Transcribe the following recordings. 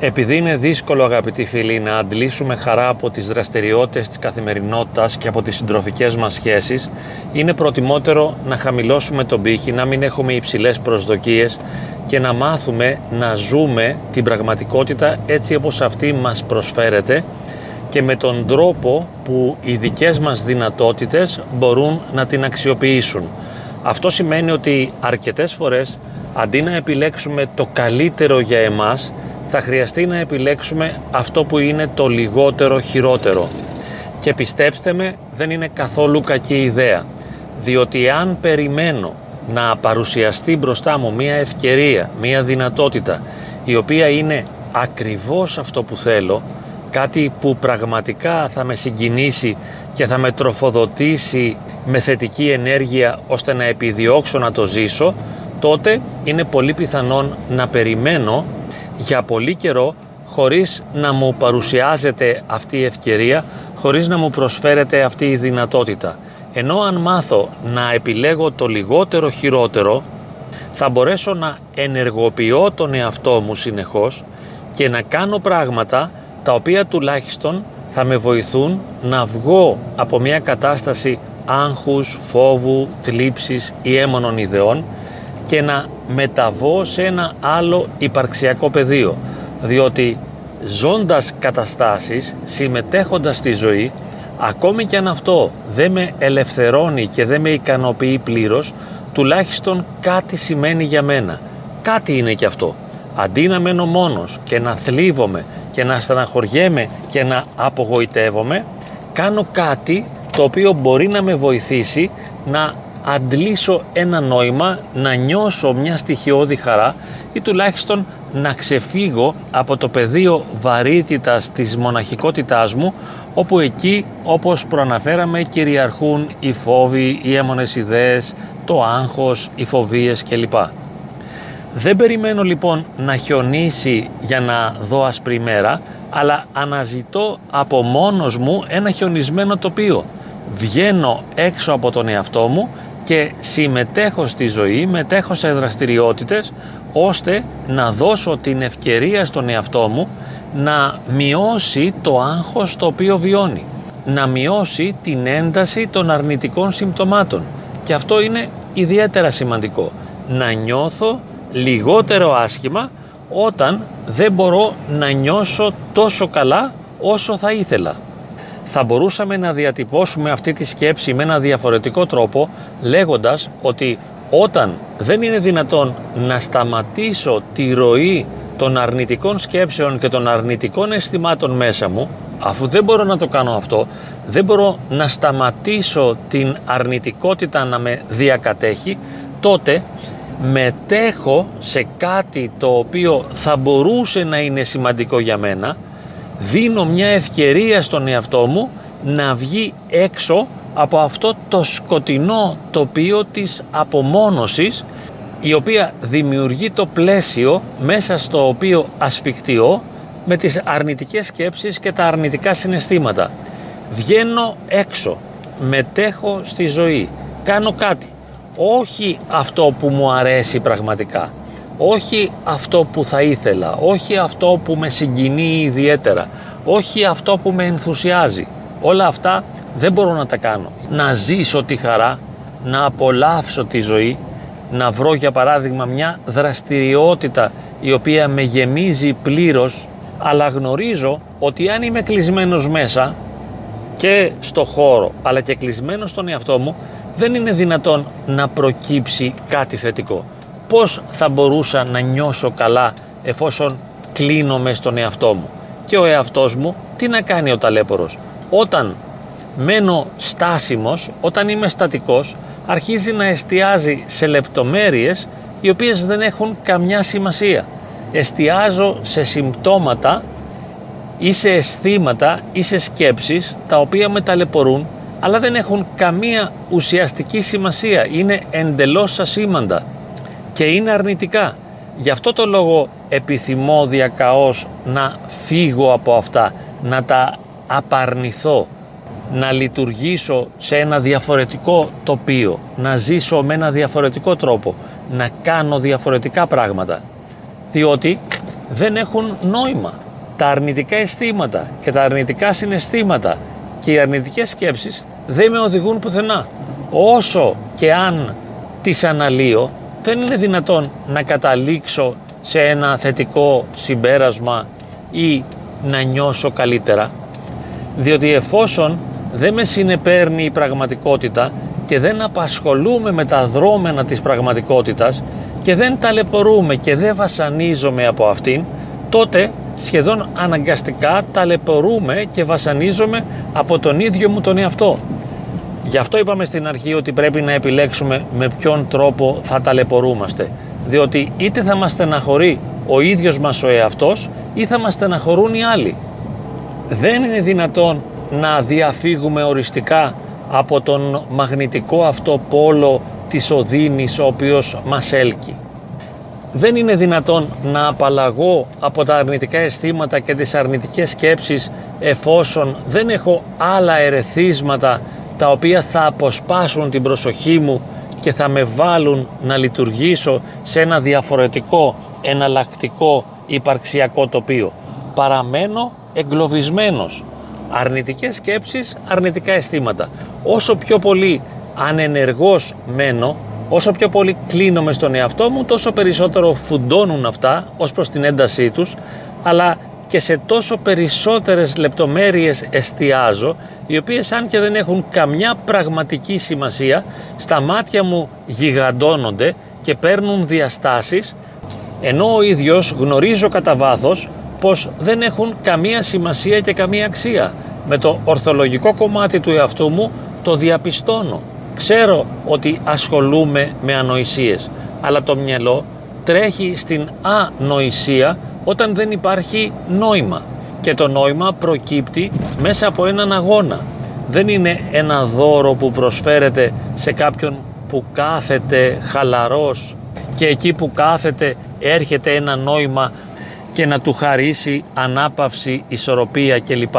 Επειδή είναι δύσκολο αγαπητοί φίλοι να αντλήσουμε χαρά από τις δραστηριότητες της καθημερινότητας και από τις συντροφικές μας σχέσεις είναι προτιμότερο να χαμηλώσουμε τον πύχη, να μην έχουμε υψηλές προσδοκίες και να μάθουμε να ζούμε την πραγματικότητα έτσι όπως αυτή μας προσφέρεται και με τον τρόπο που οι δικές μας δυνατότητες μπορούν να την αξιοποιήσουν. Αυτό σημαίνει ότι αρκετές φορές αντί να επιλέξουμε το καλύτερο για εμάς θα χρειαστεί να επιλέξουμε αυτό που είναι το λιγότερο χειρότερο. Και πιστέψτε με, δεν είναι καθόλου κακή ιδέα, διότι αν περιμένω να παρουσιαστεί μπροστά μου μία ευκαιρία, μία δυνατότητα, η οποία είναι ακριβώς αυτό που θέλω, κάτι που πραγματικά θα με συγκινήσει και θα με τροφοδοτήσει με θετική ενέργεια ώστε να επιδιώξω να το ζήσω, τότε είναι πολύ πιθανόν να περιμένω για πολύ καιρό χωρίς να μου παρουσιάζεται αυτή η ευκαιρία, χωρίς να μου προσφέρεται αυτή η δυνατότητα. Ενώ αν μάθω να επιλέγω το λιγότερο χειρότερο, θα μπορέσω να ενεργοποιώ τον εαυτό μου συνεχώς και να κάνω πράγματα τα οποία τουλάχιστον θα με βοηθούν να βγω από μια κατάσταση άγχους, φόβου, θλίψης ή έμονων ιδεών και να μεταβώ σε ένα άλλο υπαρξιακό πεδίο. Διότι ζώντας καταστάσεις, συμμετέχοντας στη ζωή ακόμη και αν αυτό δεν με ελευθερώνει και δεν με ικανοποιεί πλήρως τουλάχιστον κάτι σημαίνει για μένα. Κάτι είναι και αυτό. Αντί να μένω μόνος και να θλίβομαι και να στεναχωριέμαι και να απογοητεύομαι κάνω κάτι το οποίο μπορεί να με βοηθήσει να αντλήσω ένα νόημα, να νιώσω μια στοιχειώδη χαρά ή τουλάχιστον να ξεφύγω από το πεδίο βαρύτητας της μοναχικότητάς μου όπου εκεί όπως προαναφέραμε κυριαρχούν οι φόβοι, οι έμονες ιδέες, το άγχος, οι φοβίες κλπ. Δεν περιμένω λοιπόν να χιονίσει για να δω ασπρή μέρα, αλλά αναζητώ από μόνος μου ένα χιονισμένο τοπίο. Βγαίνω έξω από τον εαυτό μου και συμμετέχω στη ζωή, μετέχω σε δραστηριότητες ώστε να δώσω την ευκαιρία στον εαυτό μου να μειώσει το άγχος το οποίο βιώνει, να μειώσει την ένταση των αρνητικών συμπτωμάτων. Και αυτό είναι ιδιαίτερα σημαντικό, να νιώθω λιγότερο άσχημα όταν δεν μπορώ να νιώσω τόσο καλά όσο θα ήθελα θα μπορούσαμε να διατυπώσουμε αυτή τη σκέψη με ένα διαφορετικό τρόπο λέγοντας ότι όταν δεν είναι δυνατόν να σταματήσω τη ροή των αρνητικών σκέψεων και των αρνητικών αισθημάτων μέσα μου αφού δεν μπορώ να το κάνω αυτό δεν μπορώ να σταματήσω την αρνητικότητα να με διακατέχει τότε μετέχω σε κάτι το οποίο θα μπορούσε να είναι σημαντικό για μένα δίνω μια ευκαιρία στον εαυτό μου να βγει έξω από αυτό το σκοτεινό τοπίο της απομόνωσης η οποία δημιουργεί το πλαίσιο μέσα στο οποίο ασφικτιώ με τις αρνητικές σκέψεις και τα αρνητικά συναισθήματα. Βγαίνω έξω, μετέχω στη ζωή, κάνω κάτι. Όχι αυτό που μου αρέσει πραγματικά όχι αυτό που θα ήθελα, όχι αυτό που με συγκινεί ιδιαίτερα, όχι αυτό που με ενθουσιάζει. Όλα αυτά δεν μπορώ να τα κάνω. Να ζήσω τη χαρά, να απολαύσω τη ζωή, να βρω για παράδειγμα μια δραστηριότητα η οποία με γεμίζει πλήρως, αλλά γνωρίζω ότι αν είμαι κλεισμένος μέσα και στο χώρο, αλλά και κλεισμένος στον εαυτό μου, δεν είναι δυνατόν να προκύψει κάτι θετικό πώς θα μπορούσα να νιώσω καλά εφόσον κλείνομαι στον εαυτό μου. Και ο εαυτός μου τι να κάνει ο ταλέπορος. Όταν μένω στάσιμος, όταν είμαι στατικός, αρχίζει να εστιάζει σε λεπτομέρειες οι οποίες δεν έχουν καμιά σημασία. Εστιάζω σε συμπτώματα ή σε αισθήματα ή σε σκέψεις τα οποία με ταλαιπωρούν αλλά δεν έχουν καμία ουσιαστική σημασία, είναι εντελώς ασήμαντα και είναι αρνητικά. Γι' αυτό το λόγο επιθυμώ διακαώς να φύγω από αυτά, να τα απαρνηθώ, να λειτουργήσω σε ένα διαφορετικό τοπίο, να ζήσω με ένα διαφορετικό τρόπο, να κάνω διαφορετικά πράγματα. Διότι δεν έχουν νόημα. Τα αρνητικά αισθήματα και τα αρνητικά συναισθήματα και οι αρνητικές σκέψεις δεν με οδηγούν πουθενά. Όσο και αν τις αναλύω, δεν είναι δυνατόν να καταλήξω σε ένα θετικό συμπέρασμα ή να νιώσω καλύτερα. Διότι εφόσον δεν με συνεπέρνει η πραγματικότητα και δεν απασχολούμε με τα δρόμενα της πραγματικότητας και δεν ταλαιπωρούμε και δεν βασανίζομαι από αυτήν, τότε σχεδόν αναγκαστικά ταλαιπωρούμε και βασανίζομαι από τον ίδιο μου τον εαυτό. Γι' αυτό είπαμε στην αρχή ότι πρέπει να επιλέξουμε με ποιον τρόπο θα ταλαιπωρούμαστε. Διότι είτε θα μας στεναχωρεί ο ίδιος μας ο εαυτός ή θα μας στεναχωρούν οι άλλοι. Δεν είναι δυνατόν να διαφύγουμε οριστικά από τον μαγνητικό αυτό πόλο της οδύνης ο οποίος μας έλκει. Δεν είναι δυνατόν να απαλλαγώ από τα αρνητικά αισθήματα και τις αρνητικές σκέψεις εφόσον δεν έχω άλλα ερεθίσματα τα οποία θα αποσπάσουν την προσοχή μου και θα με βάλουν να λειτουργήσω σε ένα διαφορετικό, εναλλακτικό υπαρξιακό τοπίο. Παραμένω εγκλωβισμένος. Αρνητικές σκέψεις, αρνητικά αισθήματα. Όσο πιο πολύ ανενεργός μένω, όσο πιο πολύ κλείνομαι στον εαυτό μου, τόσο περισσότερο φουντώνουν αυτά ως προς την έντασή τους, αλλά και σε τόσο περισσότερες λεπτομέρειες εστιάζω, οι οποίες αν και δεν έχουν καμιά πραγματική σημασία, στα μάτια μου γιγαντώνονται και παίρνουν διαστάσεις, ενώ ο ίδιος γνωρίζω κατά βάθος πως δεν έχουν καμία σημασία και καμία αξία. Με το ορθολογικό κομμάτι του εαυτού μου το διαπιστώνω. Ξέρω ότι ασχολούμαι με ανοησίες, αλλά το μυαλό τρέχει στην ανοησία όταν δεν υπάρχει νόημα και το νόημα προκύπτει μέσα από έναν αγώνα. Δεν είναι ένα δώρο που προσφέρεται σε κάποιον που κάθεται χαλαρός και εκεί που κάθεται έρχεται ένα νόημα και να του χαρίσει ανάπαυση, ισορροπία κλπ.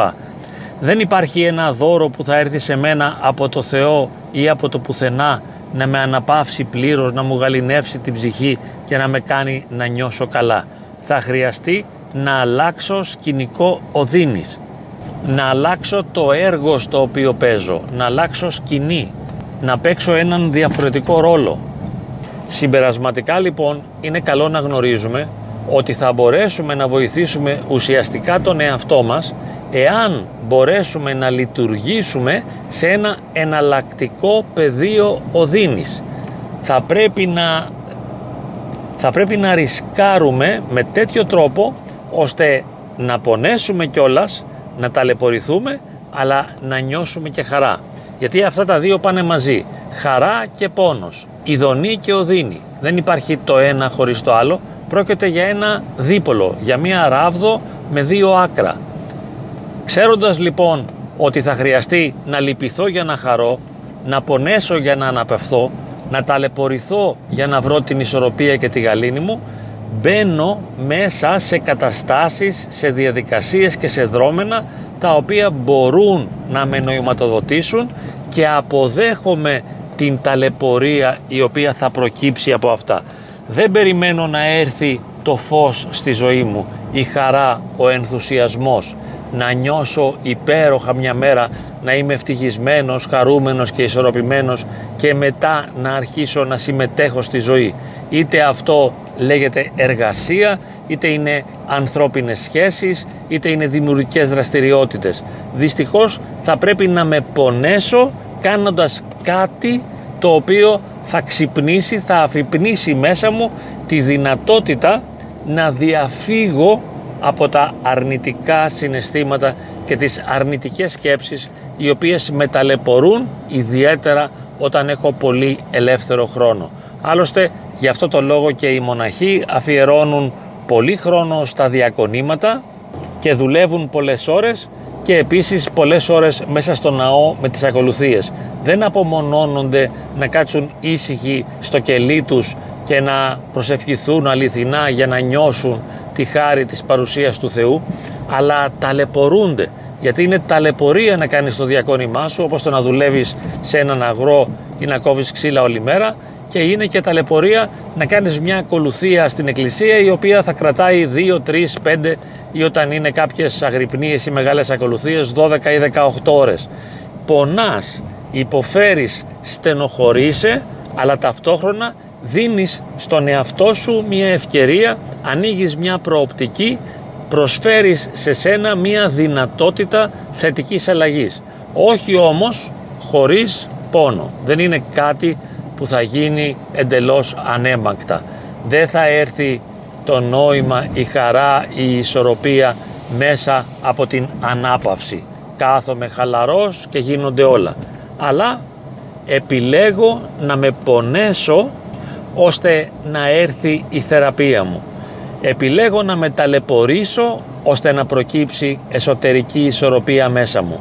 Δεν υπάρχει ένα δώρο που θα έρθει σε μένα από το Θεό ή από το πουθενά να με αναπαύσει πλήρως, να μου γαλινεύσει την ψυχή και να με κάνει να νιώσω καλά. Θα χρειαστεί να αλλάξω σκηνικό οδύνης, να αλλάξω το έργο στο οποίο παίζω, να αλλάξω σκηνή, να παίξω έναν διαφορετικό ρόλο. Συμπερασματικά λοιπόν είναι καλό να γνωρίζουμε ότι θα μπορέσουμε να βοηθήσουμε ουσιαστικά τον εαυτό μας εάν μπορέσουμε να λειτουργήσουμε σε ένα εναλλακτικό πεδίο οδύνης. Θα πρέπει να, θα πρέπει να ρισκάρουμε με τέτοιο τρόπο ώστε να πονέσουμε κιόλας, να ταλαιπωρηθούμε αλλά να νιώσουμε και χαρά. Γιατί αυτά τα δύο πάνε μαζί. Χαρά και πόνος. Ιδονή και οδύνη. Δεν υπάρχει το ένα χωρίς το άλλο. Πρόκειται για ένα δίπολο, για μία ράβδο με δύο άκρα. Ξέροντας λοιπόν ότι θα χρειαστεί να λυπηθώ για να χαρώ, να πονέσω για να αναπευθώ, να ταλαιπωρηθώ για να βρω την ισορροπία και τη γαλήνη μου, μπαίνω μέσα σε καταστάσεις, σε διαδικασίες και σε δρόμενα τα οποία μπορούν να με νοηματοδοτήσουν και αποδέχομαι την ταλαιπωρία η οποία θα προκύψει από αυτά. Δεν περιμένω να έρθει το φως στη ζωή μου, η χαρά, ο ενθουσιασμός, να νιώσω υπέροχα μια μέρα, να είμαι ευτυχισμένος, χαρούμενος και ισορροπημένος και μετά να αρχίσω να συμμετέχω στη ζωή. Είτε αυτό λέγεται εργασία, είτε είναι ανθρώπινες σχέσεις, είτε είναι δημιουργικές δραστηριότητες. Δυστυχώς θα πρέπει να με πονέσω κάνοντας κάτι το οποίο θα ξυπνήσει, θα αφυπνήσει μέσα μου τη δυνατότητα να διαφύγω από τα αρνητικά συναισθήματα και τις αρνητικές σκέψεις οι οποίες με ταλαιπωρούν ιδιαίτερα όταν έχω πολύ ελεύθερο χρόνο. Άλλωστε γι' αυτό το λόγο και οι μοναχοί αφιερώνουν πολύ χρόνο στα διακονήματα και δουλεύουν πολλές ώρες και επίσης πολλές ώρες μέσα στο ναό με τις ακολουθίες. Δεν απομονώνονται να κάτσουν ήσυχοι στο κελί τους και να προσευχηθούν αληθινά για να νιώσουν τη χάρη της παρουσίας του Θεού αλλά ταλαιπωρούνται γιατί είναι ταλαιπωρία να κάνεις το διακόνημά σου όπως το να δουλεύεις σε έναν αγρό ή να κόβεις ξύλα όλη μέρα και είναι και ταλαιπωρία να κάνεις μια ακολουθία στην εκκλησία η οποία θα κρατάει 2, 3, 5 ή όταν είναι κάποιες αγρυπνίες ή μεγάλες ακολουθίες 12 ή 18 ώρες. Πονάς, υποφέρεις, στενοχωρείσαι αλλά ταυτόχρονα δίνεις στον εαυτό σου μια ευκαιρία, ανοίγεις μια προοπτική, προσφέρεις σε σένα μια δυνατότητα θετικής αλλαγής. Όχι όμως χωρίς πόνο. Δεν είναι κάτι που θα γίνει εντελώς ανέμακτα. Δεν θα έρθει το νόημα, η χαρά, η ισορροπία μέσα από την ανάπαυση. Κάθομαι χαλαρός και γίνονται όλα. Αλλά επιλέγω να με πονέσω ώστε να έρθει η θεραπεία μου. Επιλέγω να με ταλαιπωρήσω ώστε να προκύψει εσωτερική ισορροπία μέσα μου.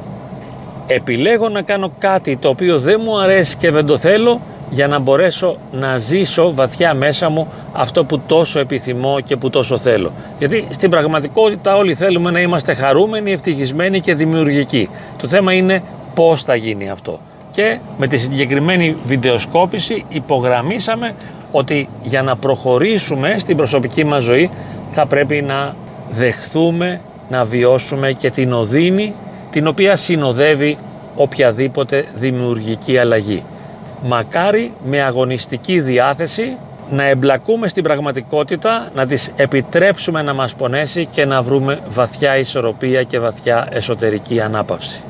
Επιλέγω να κάνω κάτι το οποίο δεν μου αρέσει και δεν το θέλω για να μπορέσω να ζήσω βαθιά μέσα μου αυτό που τόσο επιθυμώ και που τόσο θέλω. Γιατί στην πραγματικότητα όλοι θέλουμε να είμαστε χαρούμενοι, ευτυχισμένοι και δημιουργικοί. Το θέμα είναι πώς θα γίνει αυτό. Και με τη συγκεκριμένη βιντεοσκόπηση υπογραμμίσαμε ότι για να προχωρήσουμε στην προσωπική μας ζωή θα πρέπει να δεχθούμε να βιώσουμε και την οδύνη την οποία συνοδεύει οποιαδήποτε δημιουργική αλλαγή. Μακάρι με αγωνιστική διάθεση να εμπλακούμε στην πραγματικότητα, να τις επιτρέψουμε να μας πονέσει και να βρούμε βαθιά ισορροπία και βαθιά εσωτερική ανάπαυση.